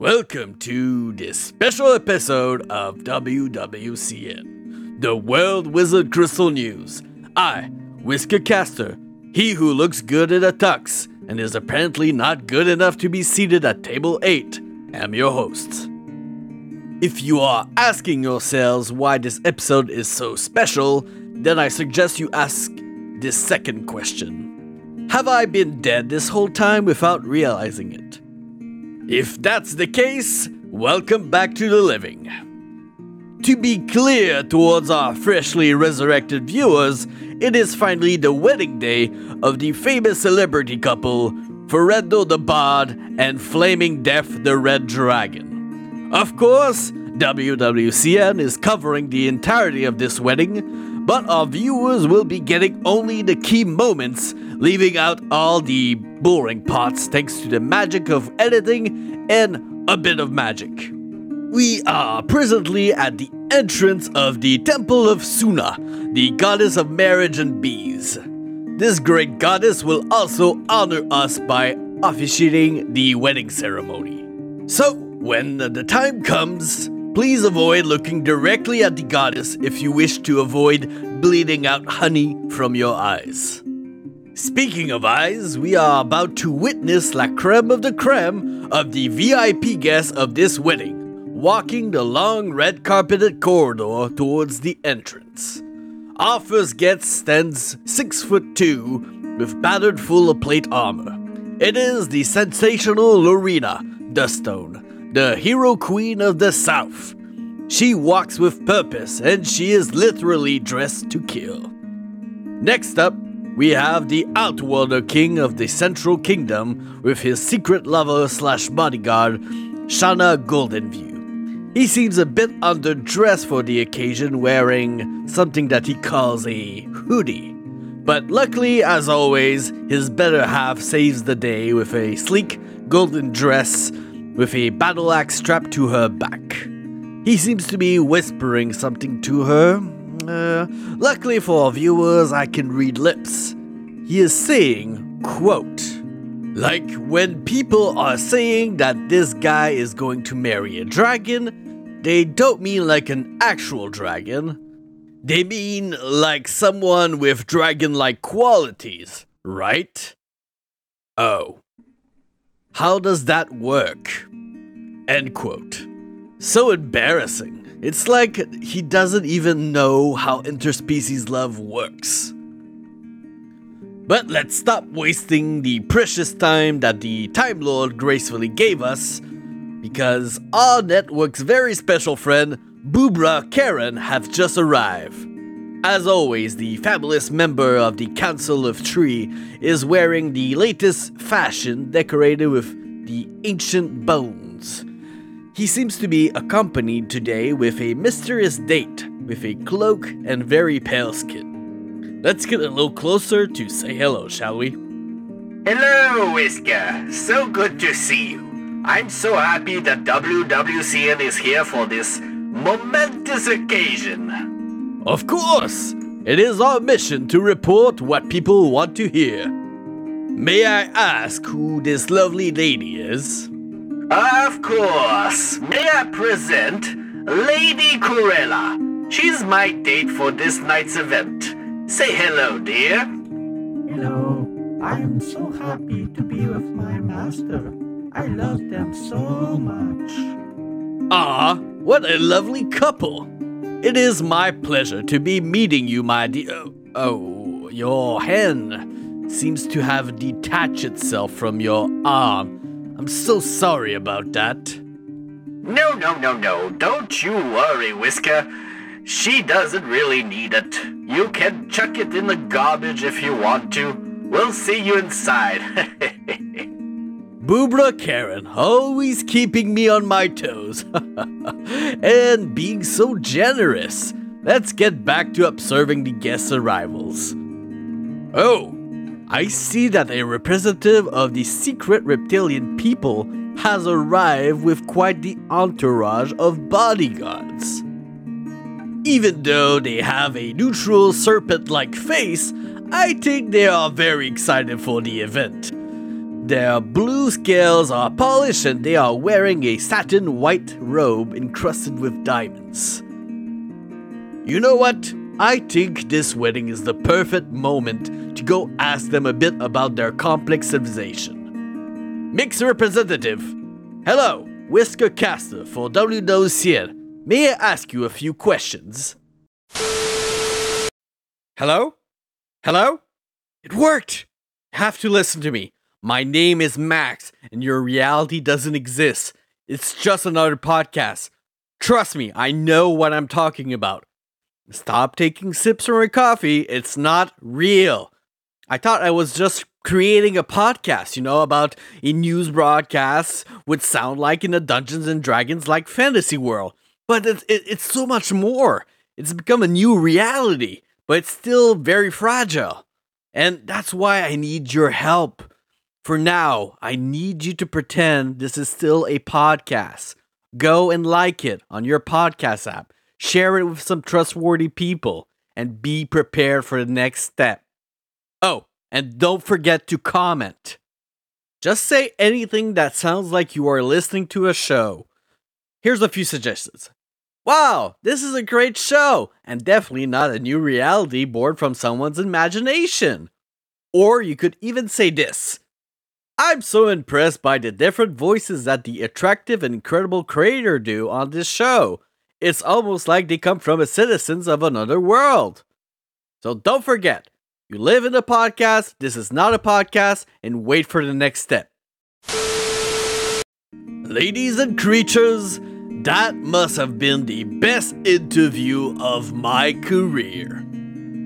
Welcome to this special episode of WWCN, the World Wizard Crystal News. I, Whisker Caster, he who looks good in a tux and is apparently not good enough to be seated at table 8, am your host. If you are asking yourselves why this episode is so special, then I suggest you ask this second question Have I been dead this whole time without realizing it? If that's the case, welcome back to the living. To be clear towards our freshly resurrected viewers, it is finally the wedding day of the famous celebrity couple, Ferendo the Bard and Flaming Death the Red Dragon. Of course, WWCN is covering the entirety of this wedding, but our viewers will be getting only the key moments leaving out all the boring parts thanks to the magic of editing and a bit of magic. We are presently at the entrance of the Temple of Suna, the goddess of marriage and bees. This great goddess will also honor us by officiating the wedding ceremony. So, when the time comes, please avoid looking directly at the goddess if you wish to avoid bleeding out honey from your eyes. Speaking of eyes, we are about to witness la creme of the creme of the VIP guests of this wedding, walking the long red carpeted corridor towards the entrance. Our first guest stands six foot two, with battered full of plate armor. It is the sensational Lorena Dustone, the hero queen of the South. She walks with purpose, and she is literally dressed to kill. Next up, we have the Outworlder King of the Central Kingdom with his secret lover slash bodyguard, Shana Goldenview. He seems a bit underdressed for the occasion, wearing something that he calls a hoodie. But luckily, as always, his better half saves the day with a sleek golden dress with a battle axe strapped to her back. He seems to be whispering something to her, luckily for our viewers, I can read lips. He is saying, quote, like when people are saying that this guy is going to marry a dragon, they don't mean like an actual dragon. They mean like someone with dragon like qualities, right? Oh. How does that work? End quote. So embarrassing. It's like he doesn't even know how interspecies love works. But let's stop wasting the precious time that the Time Lord gracefully gave us, because our network's very special friend, Boobra Karen, has just arrived. As always, the fabulous member of the Council of Tree is wearing the latest fashion decorated with the ancient bones. He seems to be accompanied today with a mysterious date with a cloak and very pale skin. Let's get a little closer to say hello, shall we? Hello, Whisker. So good to see you. I'm so happy that WWCN is here for this momentous occasion. Of course! It is our mission to report what people want to hear. May I ask who this lovely lady is? Of course. May I present Lady Corella? She's my date for this night's event. Say hello, dear. Hello. I am so happy to be with my master. I love them so much. Ah, what a lovely couple! It is my pleasure to be meeting you, my dear. Oh, your hand seems to have detached itself from your arm. I'm so sorry about that. No, no, no, no. Don't you worry, Whisker. She doesn't really need it. You can chuck it in the garbage if you want to. We'll see you inside. Boobra Karen, always keeping me on my toes. and being so generous. Let's get back to observing the guest arrivals. Oh, I see that a representative of the secret reptilian people has arrived with quite the entourage of bodyguards. Even though they have a neutral serpent like face, I think they are very excited for the event. Their blue scales are polished and they are wearing a satin white robe encrusted with diamonds. You know what? I think this wedding is the perfect moment to go ask them a bit about their complex civilization. Mix representative. Hello, Whisker Caster for WWCN. May I ask you a few questions? Hello? Hello? It worked! Have to listen to me. My name is Max, and your reality doesn't exist. It's just another podcast. Trust me, I know what I'm talking about. Stop taking sips from your coffee. It's not real. I thought I was just creating a podcast, you know, about a news broadcast would sound like in a Dungeons and Dragons like fantasy world. But it's, it, it's so much more. It's become a new reality, but it's still very fragile. And that's why I need your help. For now, I need you to pretend this is still a podcast. Go and like it on your podcast app, share it with some trustworthy people, and be prepared for the next step. Oh, and don't forget to comment. Just say anything that sounds like you are listening to a show. Here's a few suggestions. Wow, this is a great show, and definitely not a new reality born from someone's imagination. Or you could even say this I'm so impressed by the different voices that the attractive and incredible creator do on this show. It's almost like they come from a citizens of another world. So don't forget, you live in a podcast, this is not a podcast, and wait for the next step. Ladies and creatures, that must have been the best interview of my career.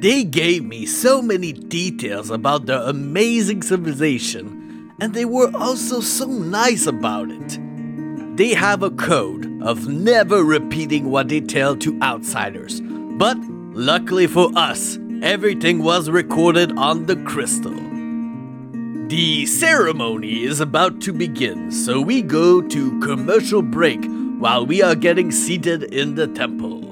They gave me so many details about their amazing civilization, and they were also so nice about it. They have a code of never repeating what they tell to outsiders, but luckily for us, everything was recorded on the crystal. The ceremony is about to begin, so we go to commercial break while we are getting seated in the temple.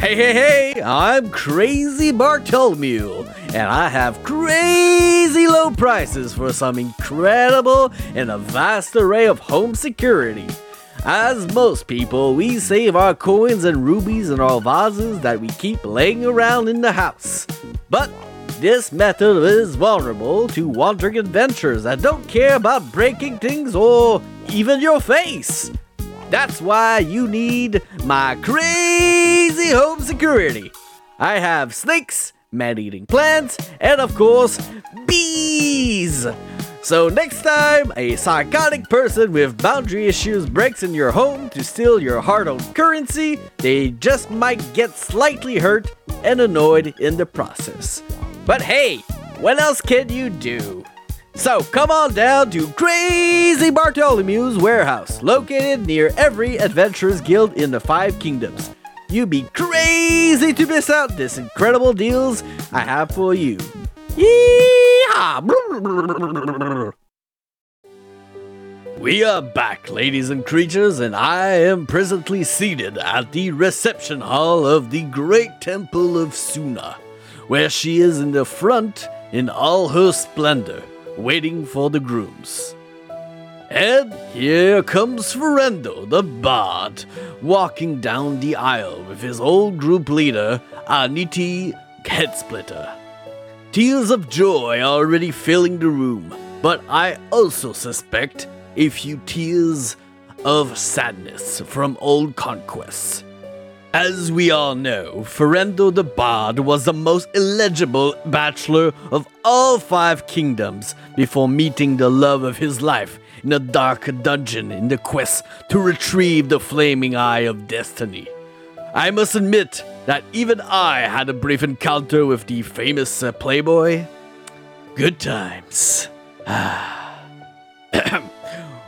Hey, hey, hey, I'm Crazy Bartholomew, and I have crazy low prices for some incredible and a vast array of home security. As most people, we save our coins and rubies in our vases that we keep laying around in the house. But this method is vulnerable to wandering adventurers that don't care about breaking things or even your face. That's why you need my crazy home security. I have snakes, man eating plants, and of course, bees. So, next time a psychotic person with boundary issues breaks in your home to steal your hard earned currency, they just might get slightly hurt and annoyed in the process. But hey, what else can you do? So come on down to Crazy Bartholomew's warehouse, located near every Adventurers Guild in the Five Kingdoms. You'd be crazy to miss out this incredible deals I have for you. We are back, ladies and creatures, and I am presently seated at the reception hall of the Great Temple of Suna, where she is in the front in all her splendor waiting for the grooms. And here comes Ferendo the Bard, walking down the aisle with his old group leader, Aniti Headsplitter. Tears of joy are already filling the room, but I also suspect a few tears of sadness from old conquests. As we all know, Ferendo the Bard was the most illegible bachelor of all five kingdoms before meeting the love of his life in a dark dungeon in the quest to retrieve the flaming eye of destiny. I must admit that even I had a brief encounter with the famous uh, playboy. Good times.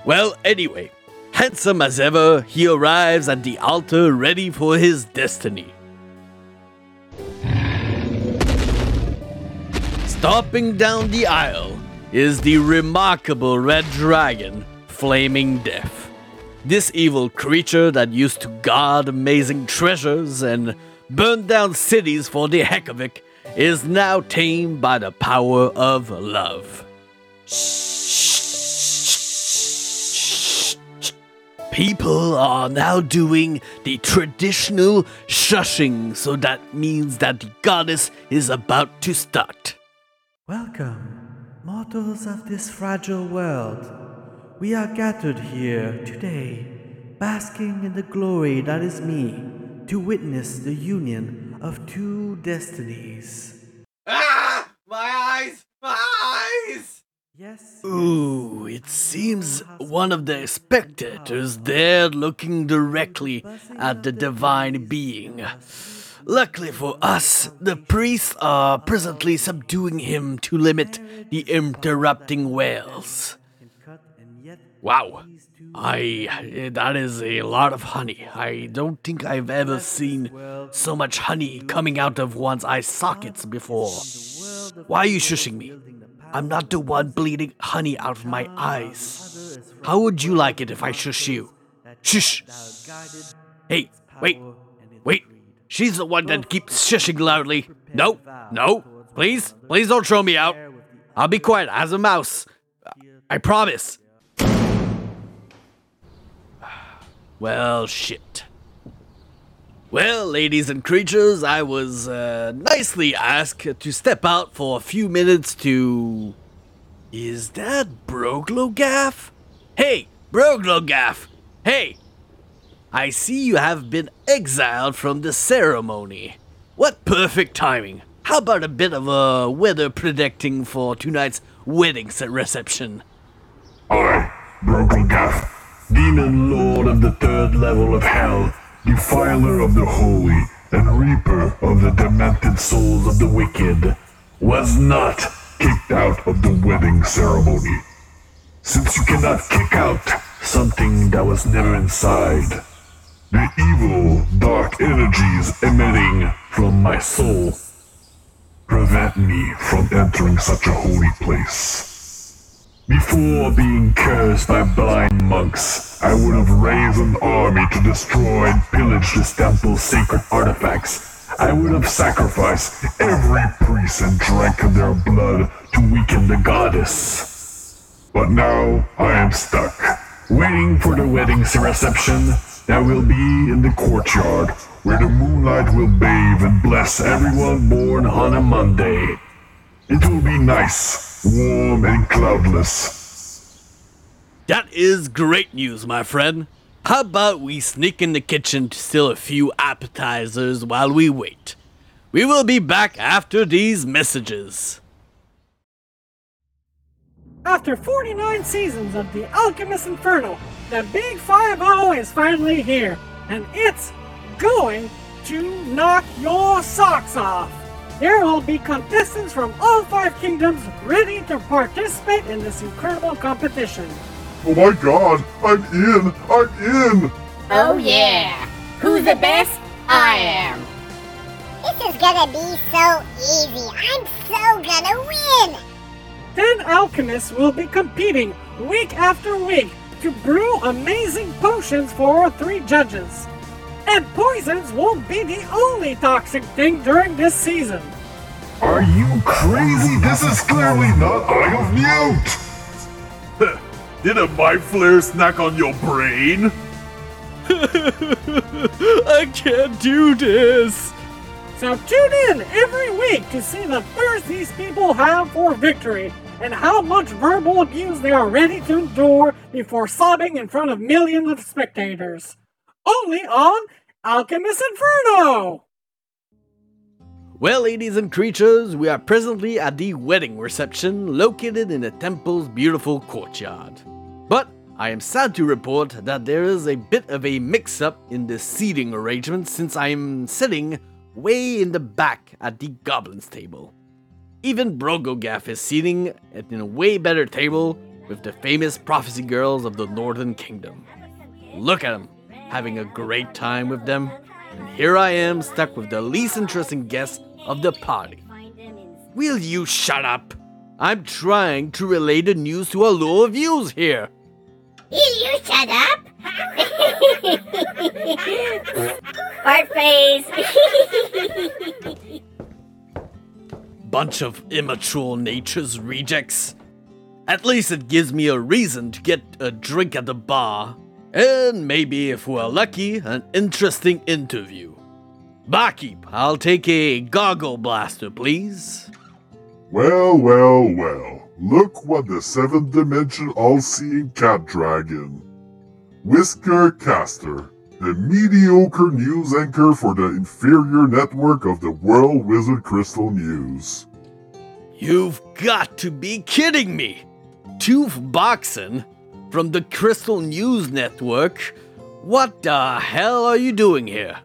well, anyway, Handsome as ever, he arrives at the altar ready for his destiny. Stomping down the aisle is the remarkable red dragon, Flaming Death. This evil creature that used to guard amazing treasures and burn down cities for the heck of it is now tamed by the power of love. People are now doing the traditional shushing, so that means that the goddess is about to start. Welcome, mortals of this fragile world. We are gathered here today, basking in the glory that is me, to witness the union of two destinies. Ah! My eyes! My eyes! Yes. Ooh, it seems one of the spectators there looking directly at the divine being. Luckily for us, the priests are presently subduing him to limit the interrupting wails. Wow. I that is a lot of honey. I don't think I've ever seen so much honey coming out of one's eye sockets before. Why are you shushing me? I'm not the one bleeding honey out of my eyes. How would you like it if I shush you? Shush! Hey, wait, wait. She's the one that keeps shushing loudly. No, no, please, please don't throw me out. I'll be quiet as a mouse. I promise. Well, shit. Well, ladies and creatures, I was uh, nicely asked to step out for a few minutes to. Is that Broglogaff? Hey, Broglogaff! Hey! I see you have been exiled from the ceremony. What perfect timing! How about a bit of a weather predicting for tonight's wedding reception? I, Broglogaff, demon lord of the third level of hell, defiler of the holy, and reaper of the demented souls of the wicked, was not kicked out of the wedding ceremony. Since you cannot kick out something that was never inside, the evil, dark energies emitting from my soul prevent me from entering such a holy place. Before being cursed by blind monks, I would have raised an army to destroy and pillage this temple's sacred artifacts. I would have sacrificed every priest and drank of their blood to weaken the goddess. But now I am stuck, waiting for the wedding's reception that will be in the courtyard, where the moonlight will bathe and bless everyone born on a Monday. It will be nice, warm, and cloudless. That is great news, my friend. How about we sneak in the kitchen to steal a few appetizers while we wait? We will be back after these messages. After 49 seasons of The Alchemist Inferno, the Big 5 is finally here, and it's going to knock your socks off. There will be contestants from all five kingdoms ready to participate in this incredible competition. Oh my god, I'm in! I'm in! Oh yeah! Who's the best? I am! This is gonna be so easy. I'm so gonna win! Ten alchemists will be competing week after week to brew amazing potions for our three judges. And poisons won't be the only toxic thing during this season. Are you crazy? This is clearly not Eye of Newt! Did a mind flayer snack on your brain? I can't do this. So tune in every week to see the thirst these people have for victory and how much verbal abuse they are ready to endure before sobbing in front of millions of spectators. Only on Alchemist Inferno! Well, ladies and creatures, we are presently at the wedding reception located in the temple's beautiful courtyard. But I am sad to report that there is a bit of a mix up in the seating arrangement since I am sitting way in the back at the goblins table. Even Broglogaff is seating at a way better table with the famous prophecy girls of the Northern Kingdom. Look at them, having a great time with them, and here I am stuck with the least interesting guest of the party. Will you shut up? I'm trying to relay the news to a lot of views here. Will you shut up? Fart face! bunch of immature nature's rejects. At least it gives me a reason to get a drink at the bar, and maybe, if we're lucky, an interesting interview. Barkeep, I'll take a goggle blaster, please. Well, well, well. Look what the seventh dimension all-seeing cat dragon. Whisker Caster, the mediocre news anchor for the inferior network of the World Wizard Crystal News. You've got to be kidding me! Tooth Boxon from the Crystal News Network? What the hell are you doing here?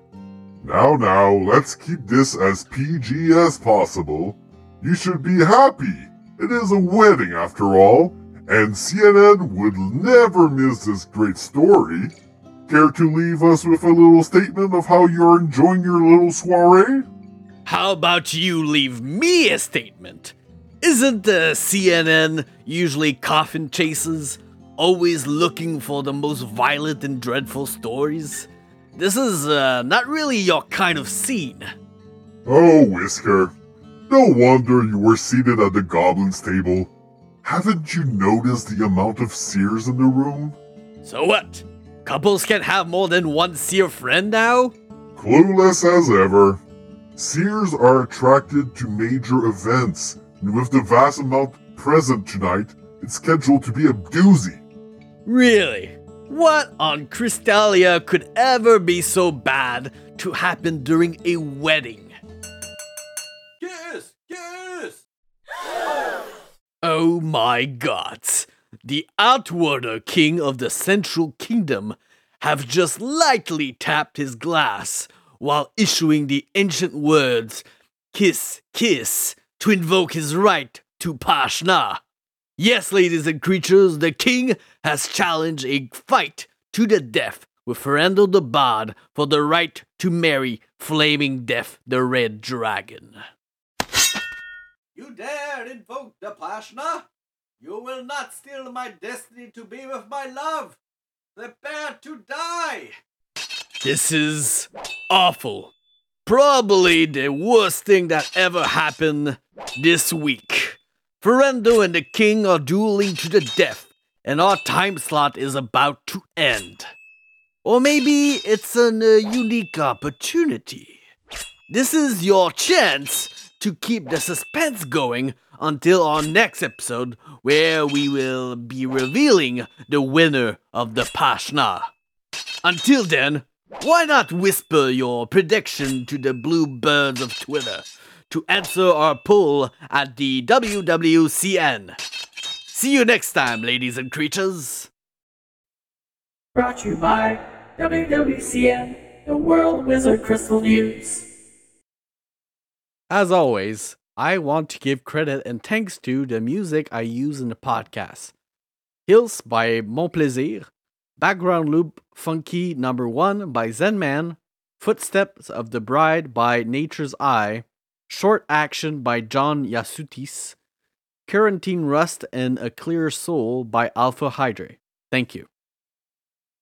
Now, now, let's keep this as PG as possible. You should be happy. It is a wedding after all, and CNN would never miss this great story. Care to leave us with a little statement of how you're enjoying your little soiree? How about you leave me a statement? Isn't the CNN usually coffin chasers, always looking for the most violent and dreadful stories? This is uh, not really your kind of scene. Oh, Whisker. No wonder you were seated at the goblin's table. Haven't you noticed the amount of seers in the room? So what? Couples can't have more than one seer friend now? Clueless as ever. Seers are attracted to major events, and with the vast amount present tonight, it's scheduled to be a doozy. Really? What on Crystalia could ever be so bad to happen during a wedding? Kiss! Kiss! oh my gods! The Outworlder King of the Central Kingdom have just lightly tapped his glass while issuing the ancient words kiss, kiss to invoke his right to Pashna. Yes, ladies and creatures, the king has challenged a fight to the death with Ferendo the Bard for the right to marry Flaming Death the Red Dragon. You dare invoke the Pashna? You will not steal my destiny to be with my love. Prepare to die. This is awful. Probably the worst thing that ever happened this week. Ferendo and the king are dueling to the death, and our time slot is about to end. Or maybe it's a uh, unique opportunity. This is your chance to keep the suspense going until our next episode, where we will be revealing the winner of the Pashna. Until then, why not whisper your prediction to the blue birds of Twitter to answer our poll at the WWCN? See you next time, ladies and creatures. Brought to you by WWCN, the World Wizard Crystal News. As always, I want to give credit and thanks to the music I use in the podcast. Hills by Mon Plaisir, Background Loop Funky Number 1 by Zenman, Footsteps of the Bride by Nature's Eye, Short Action by John Yasutis, Quarantine Rust and A Clear Soul by Alpha Hydra. Thank you.